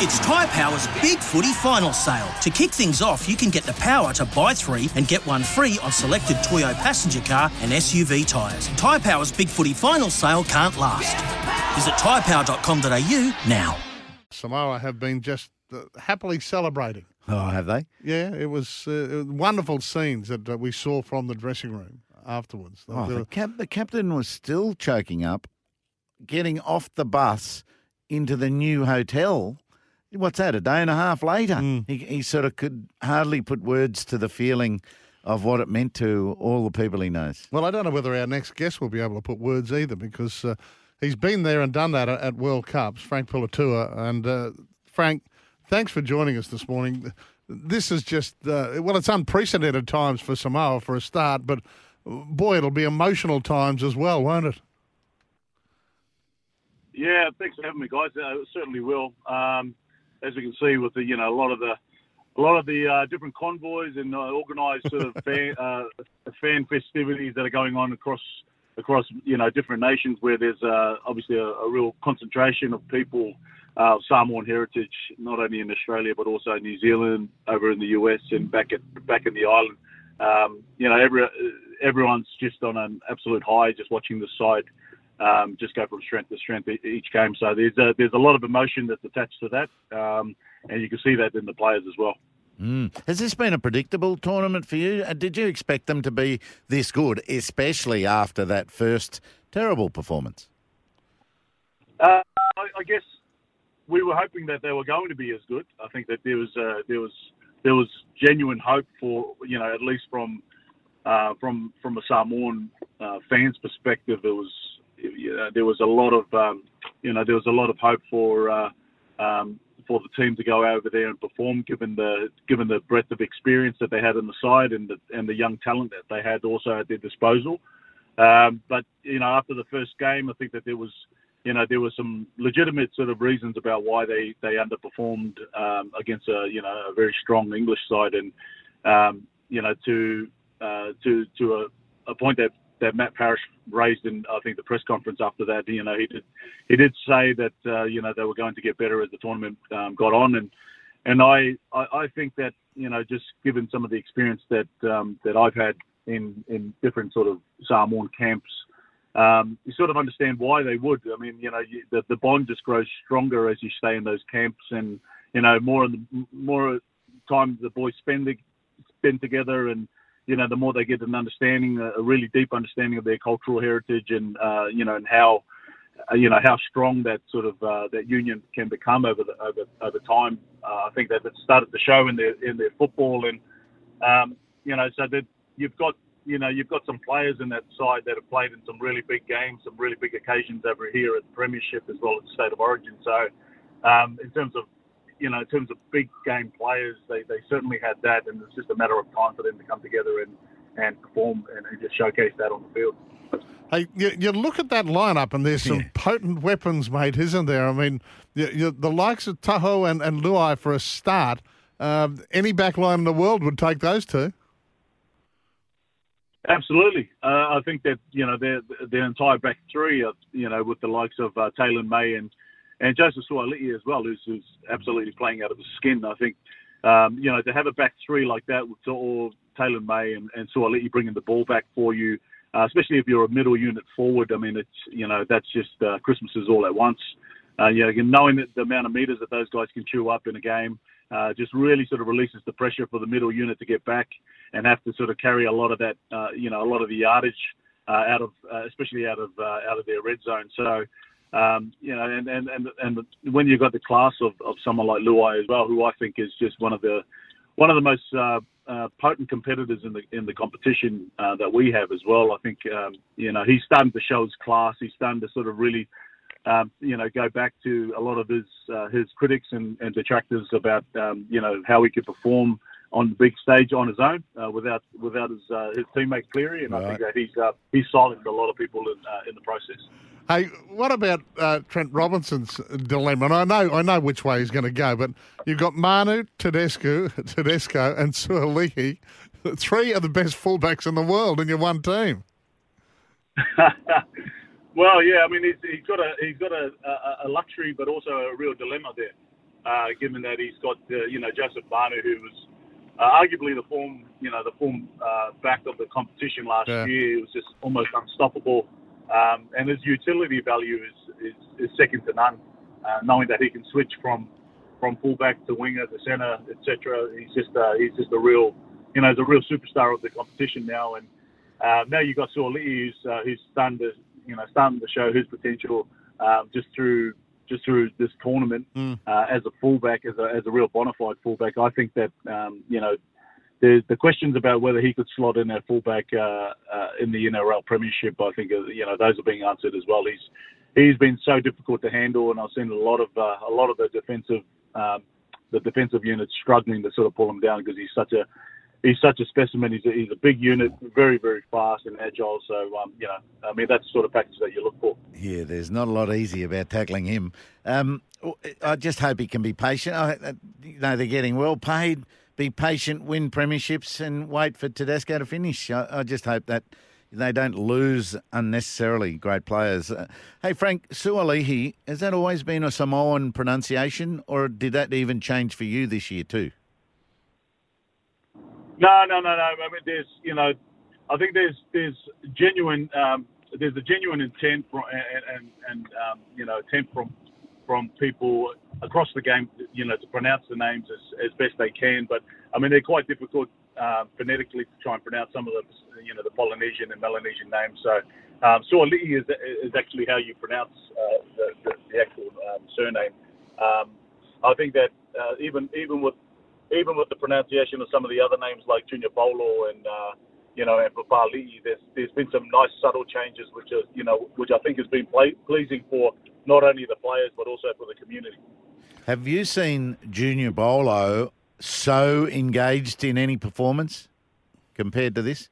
It's Tyre Power's Big Footy Final Sale. To kick things off, you can get the power to buy three and get one free on selected Toyo passenger car and SUV tyres. Tyre Power's Big Footy Final Sale can't last. Visit tyrepower.com.au now. Samoa have been just uh, happily celebrating. Oh, have they? Yeah, it was, uh, it was wonderful scenes that uh, we saw from the dressing room afterwards. Oh, the, cap- the captain was still choking up, getting off the bus into the new hotel. What's that? A day and a half later, Hmm. he, he sort of could hardly put words to the feeling of what it meant to all the people he knows. well, I don't know whether our next guest will be able to put words either because uh, he's been there and done that at, at World Cups, Frank Puletua. And uh, Frank, thanks for joining us this morning. This is just, uh, well, it's unprecedented times for Samoa for a start, but boy, it'll be emotional times as well, won't it? Yeah, thanks for having me, guys. Uh, it certainly will. Um, as we can see, with the you know a lot of the a lot of the uh, different convoys and uh, organised sort of fan, uh, fan festivities that are going on across across you know different nations, where there's uh, obviously a, a real concentration of people uh, of Samoan heritage, not only in Australia but also in New Zealand, over in the US, and back at back in the island. Um, you know, every everyone's just on an absolute high, just watching the side um, just go from strength to strength each game. So there's a, there's a lot of emotion that's attached to that, um, and you can see that in the players as well. Mm. Has this been a predictable tournament for you? Uh, Did you expect them to be this good, especially after that first terrible performance? Uh, I, I guess we were hoping that they were going to be as good. I think that there was uh, there was there was genuine hope for you know at least from uh, from from a Samoan uh, fans perspective, there was you know, there was a lot of um, you know there was a lot of hope for uh, um, for the team to go over there and perform, given the given the breadth of experience that they had on the side and the and the young talent that they had also at their disposal. Um, but you know, after the first game, I think that there was you know there were some legitimate sort of reasons about why they they underperformed um, against a you know a very strong English side, and um, you know to uh, to to a, a point that that Matt Parish raised in I think the press conference after that. You know, he did he did say that uh, you know they were going to get better as the tournament um, got on, and and I, I I think that you know just given some of the experience that um, that I've had in in different sort of Samoan camps. Um, you sort of understand why they would. I mean, you know, you, the, the bond just grows stronger as you stay in those camps, and you know, more and more time the boys spend spend together, and you know, the more they get an understanding, a really deep understanding of their cultural heritage, and uh, you know, and how uh, you know how strong that sort of uh, that union can become over the, over over time. Uh, I think it started to show in their in their football, and um, you know, so that you've got you know you've got some players in that side that have played in some really big games, some really big occasions over here at the Premiership as well as the State of Origin. So um, in terms of you know, in terms of big game players, they, they certainly had that, and it's just a matter of time for them to come together and, and perform and, and just showcase that on the field. Hey, you, you look at that lineup, and there's some potent weapons, mate, isn't there? I mean, you, you, the likes of To'o and, and Luai for a start. Um, any back line in the world would take those two. Absolutely, uh, I think that you know their their entire back three, you know, with the likes of uh, Taylor May and and Joseph Suali'i as well, who's, who's absolutely playing out of his skin. I think um, you know to have a back three like that with or Taylor May and, and Suali'i bringing the ball back for you, uh, especially if you're a middle unit forward. I mean, it's you know that's just uh, Christmases all at once. Uh, you know, knowing that the amount of meters that those guys can chew up in a game uh, just really sort of releases the pressure for the middle unit to get back and have to sort of carry a lot of that, uh, you know, a lot of the yardage uh, out of, uh, especially out of uh, out of their red zone. So, um, you know, and and and and when you've got the class of, of someone like Luai as well, who I think is just one of the one of the most uh, uh, potent competitors in the in the competition uh, that we have as well. I think um, you know he's starting to show his class. He's starting to sort of really um, you know, go back to a lot of his uh, his critics and, and detractors about um, you know how he could perform on the big stage on his own uh, without without his uh, his teammate Cleary, and right. I think that he's uh, he's silenced a lot of people in uh, in the process. Hey, what about uh, Trent Robinson's dilemma? And I know I know which way he's going to go, but you've got Manu, Tedesco, Tedesco, and Suaalii, three of the best fullbacks in the world in your one team. well, yeah, I mean he's, he's got a he's got a, a, a luxury, but also a real dilemma there, uh, given that he's got uh, you know Joseph Manu, who was uh, arguably the form, you know, the form uh, back of the competition last yeah. year. It was just almost unstoppable, um, and his utility value is, is, is second to none. Uh, knowing that he can switch from from fullback to winger to centre, etc. He's just uh, he's just a real, you know, he's a real superstar of the competition now. And uh, now you've got Suaalii, who's uh, who's starting to you know starting to show his potential um, just through just through this tournament mm. uh, as a fullback, as a, as a real bona fide fullback. I think that um, you know the the questions about whether he could slot in at fullback uh, uh, in the NRL Premiership, I think uh, you know those are being answered as well. He's he's been so difficult to handle, and I've seen a lot of uh, a lot of the defensive um, the defensive units struggling to sort of pull him down because he's such a he's such a specimen. He's a, he's a big unit, very, very fast and agile. So, um, you know, I mean, that's the sort of package that you look for. Yeah, there's not a lot easy about tackling him. Um, I just hope he can be patient. I, you know, they're getting well paid. Be patient, win premierships, and wait for Tedesco to finish. I, I just hope that they don't lose unnecessarily great players. Uh, hey, Frank, Suaalii, has that always been a Samoan pronunciation, or did that even change for you this year too? No, no, no, no. I mean, there's, you know, I think there's there's genuine um, there's a genuine intent from, and and, and um, you know intent from from people across the game, you know, to pronounce the names as, as best they can. But I mean, they're quite difficult uh, phonetically to try and pronounce some of the you know the Polynesian and Melanesian names. So um, is is actually how you pronounce uh, the, the, the actual um, surname. Um, I think that uh, even even with even with the pronunciation of some of the other names like Junior Paulo and uh, you know and Papali, there's there's been some nice subtle changes which are you know which I think has been play, pleasing for not only the players but also for the community. Have you seen Junior Paulo so engaged in any performance compared to this?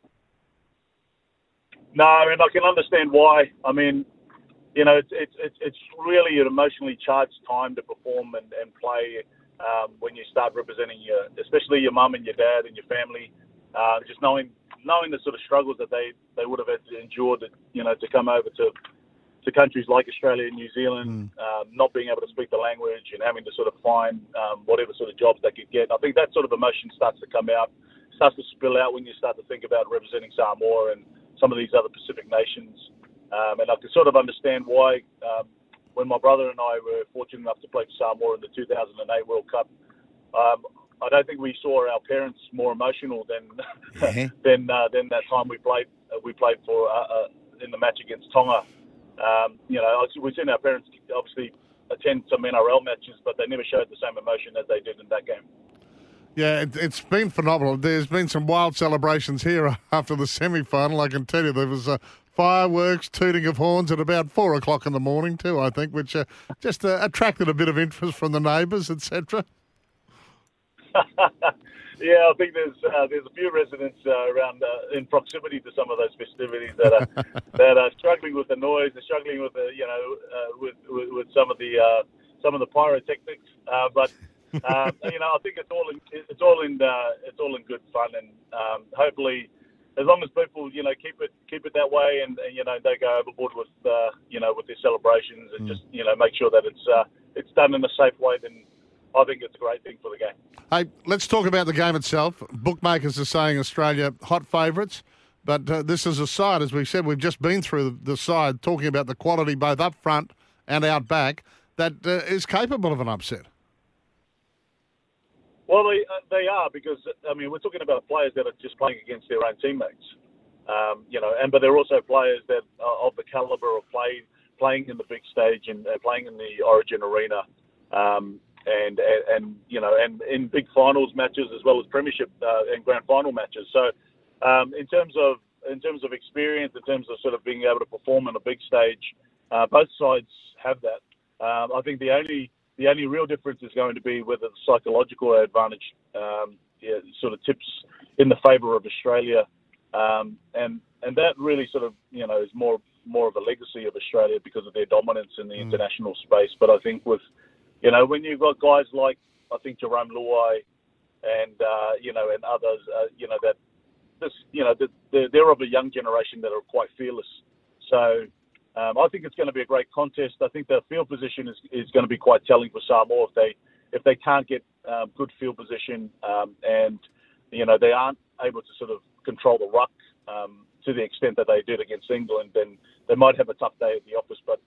No, I mean I can understand why. I mean, you know, it's it's it's really an emotionally charged time to perform and, and play um, when you start representing your, especially your mum and your dad and your family. Uh, just knowing knowing the sort of struggles that they, they would have had to endure to you know to come over to to countries like Australia and New Zealand, mm. um, not being able to speak the language and having to sort of find um, whatever sort of jobs they could get. I think that sort of emotion starts to come out, starts to spill out when you start to think about representing Samoa and some of these other Pacific nations. Um, and I can sort of understand why um, when my brother and I were fortunate enough to play for Samoa in the 2008 World Cup, um, I don't think we saw our parents more emotional than yeah. than uh, than that time we played uh, we played for uh, uh, in the match against Tonga. Um, you know, we've seen our parents obviously attend some NRL matches, but they never showed the same emotion as they did in that game. Yeah, it, has been phenomenal. There's been some wild celebrations here after the semi final. I can tell you there was a fireworks, tooting of horns at about four o'clock in the morning too. I think, which uh, just uh, attracted a bit of interest from the neighbours, etc. yeah, I think there's uh, there's a few residents uh, around uh, in proximity to some of those festivities that are that are struggling with the noise, they're struggling with the you know uh, with, with, with some of the some of the pyrotechnics, but. You know, I think it's all in it's all in it's all in good fun, and um, hopefully as long as people, you know, keep it keep it that way, and, and you know, they go overboard with, uh, you know, with their celebrations, and mm. just you know, make sure that it's uh, it's done in a safe way, then I think it's a great thing for the game. Hey, let's talk about the game itself. Bookmakers are saying Australia hot favourites, but uh, this is a side, as we said, we've just been through the, the side talking about the quality both up front and out back that uh, is capable of an upset. Well, they uh, they are because I mean we're talking about players that are just playing against their own teammates, um, you know, and but they're also players that are of the caliber of play playing in the big stage and uh, playing in the Origin arena, um, and, and and you know and in big finals matches as well as Premiership uh, and Grand Final matches. So um, in terms of in terms of experience, in terms of sort of being able to perform on a big stage, Uh, both sides have that. Um, I think the only the only real difference is going to be whether the psychological advantage um, yeah, sort of tips in the favour of Australia, um, and and that really sort of you know is more more of a legacy of Australia because of their dominance in the mm. international space. But I think with you know when you've got guys like I think Jarome Luai and uh, you know and others, uh, you know that this you know they're, they're of a young generation that are quite fearless. So um, I think it's going to be a great contest. I think the field position is, is going to be quite telling for Samoa if they if they can't get um, good field position um, and you know they aren't able to sort of control the ruck um, to the extent that they did against England, then they might have a tough day at the office. But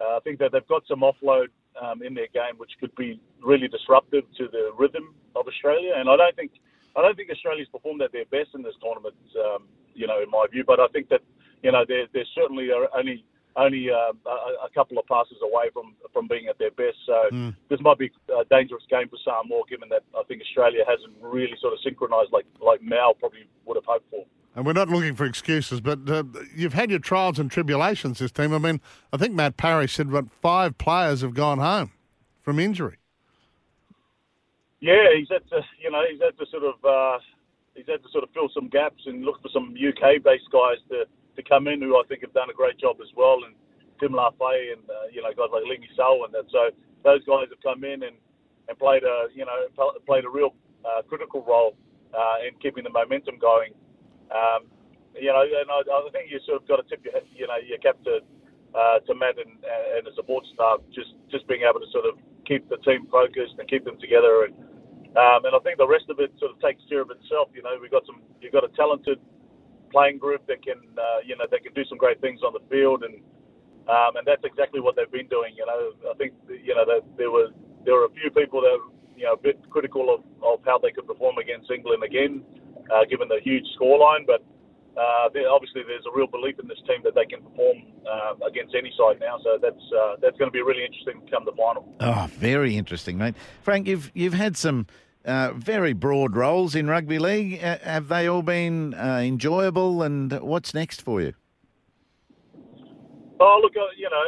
uh, I think that they've got some offload um, in their game which could be really disruptive to the rhythm of Australia. And I don't think I don't think Australia's performed at their best in this tournament, um, you know, in my view. But I think that you know they're, they're certainly only only uh, a, a, couple of passes away from from being at their best. So mm. this might be a dangerous game for Samoa, given that I think Australia hasn't really sort of synchronised like like Mal probably would have hoped for. And we're not looking for excuses, but uh, you've had your trials and tribulations this team. I mean, I think Matt Parish said what five players have gone home from injury. Yeah, he's had to, you know, he's had to sort of, uh, he's had to sort of fill some gaps and look for some UK-based guys to to come in who I think have done a great job as well, and Tim Lafai and uh, you know guys like Ligi Sao and that. So those guys have come in and, and played a you know played a real uh, critical role uh, in keeping the momentum going. Um, you know, and I, I think you sort of got to tip your you know your cap to uh, to Matt and, and the support staff just just being able to sort of keep the team focused and keep them together and. Um, and I think the rest of it sort of takes care of itself. You know, we've got some, you've got a talented playing group that can, uh, you know, that can do some great things on the field, and um, and that's exactly what they've been doing. You know, I think you know that there was there were a few people that you know a bit critical of, of how they could perform against England again, uh, given the huge scoreline, but. Uh, obviously, there's a real belief in this team that they can perform uh, against any side now. So that's uh, that's going to be really interesting come the final. Oh, very interesting, mate. Frank, you've you've had some uh, very broad roles in rugby league. Uh, have they all been uh, enjoyable? And what's next for you? Oh, look, uh, you know,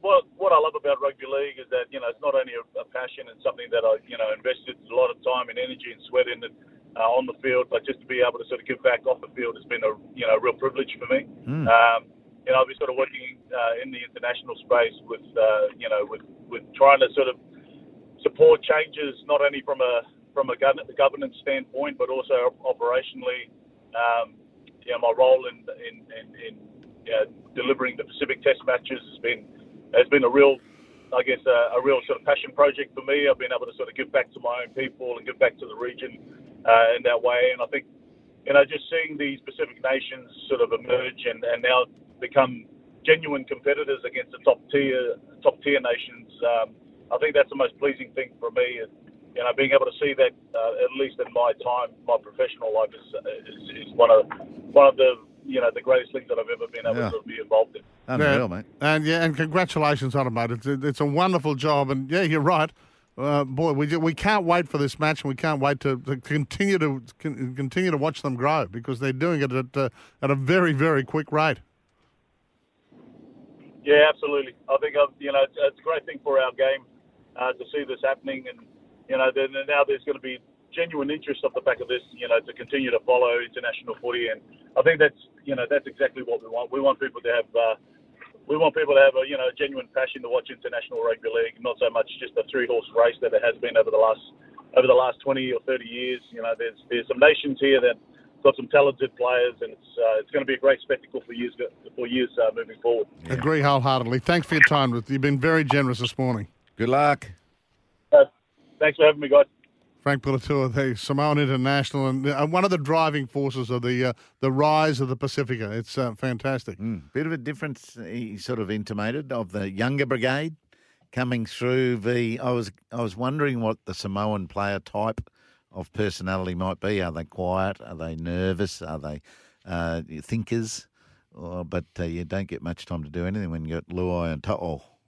what what I love about rugby league is that you know it's not only a, a passion and something that I you know invested a lot of time and energy and sweat in it, uh, on the field, but just to be able to sort of give back off the field has been a you know real privilege for me. Mm. Um, you know, I've been sort of working uh, in the international space with you know with with trying to sort of support changes not only from a from a governance standpoint, but also operationally. Um, my role in in, in, in delivering the Pacific Test matches has been has been a real, I guess, a, a, real sort of passion project for me. I've been able to sort of give back to my own people and give back to the region uh, in that way. And I think, you know, just seeing these Pacific nations sort of emerge and, and now become genuine competitors against the top tier top tier nations. Um, I think that's the most pleasing thing for me. Is, you know, being able to see that uh, at least in my time, my professional life is, is, is one of one of the you know the greatest things that I've ever been able yeah. to be involved in. Unreal, yeah. mate. And yeah, and congratulations on it, mate. It's, it's a wonderful job, and yeah, you're right. Uh, boy, we we can't wait for this match, and we can't wait to, to continue to continue to watch them grow because they're doing it at uh, at a very very quick rate. Yeah, absolutely. I think uh, you know it's, it's a great thing for our game uh, to see this happening. And, you know, then, now there's going to be genuine interest off the back of this, you know, to continue to follow international footy. And I think that's, you know, that's exactly what we want. We want people to have, uh, we want people to have a, you know, genuine passion to watch international rugby league, not so much just a three horse race that it has been over the last, over the last 20 or 30 years. You know, there's, there's some nations here that got some talented players, and it's uh, it's going to be a great spectacle for years for years uh, moving forward. Agree wholeheartedly. Thanks for your time. You've been very generous this morning. Good luck. Uh, thanks for having me, guys. Frank Puletua, the Samoan International, and uh, one of the driving forces of the uh, the rise of the Pacifica. It's uh, fantastic. Mm, bit of a difference, he sort of intimated, of the younger brigade coming through. The I was I was wondering what the Samoan player type of personality might be. Are they quiet? Are they nervous? Are they uh, thinkers? Oh, but uh, you don't get much time to do anything when you got Luai and To'o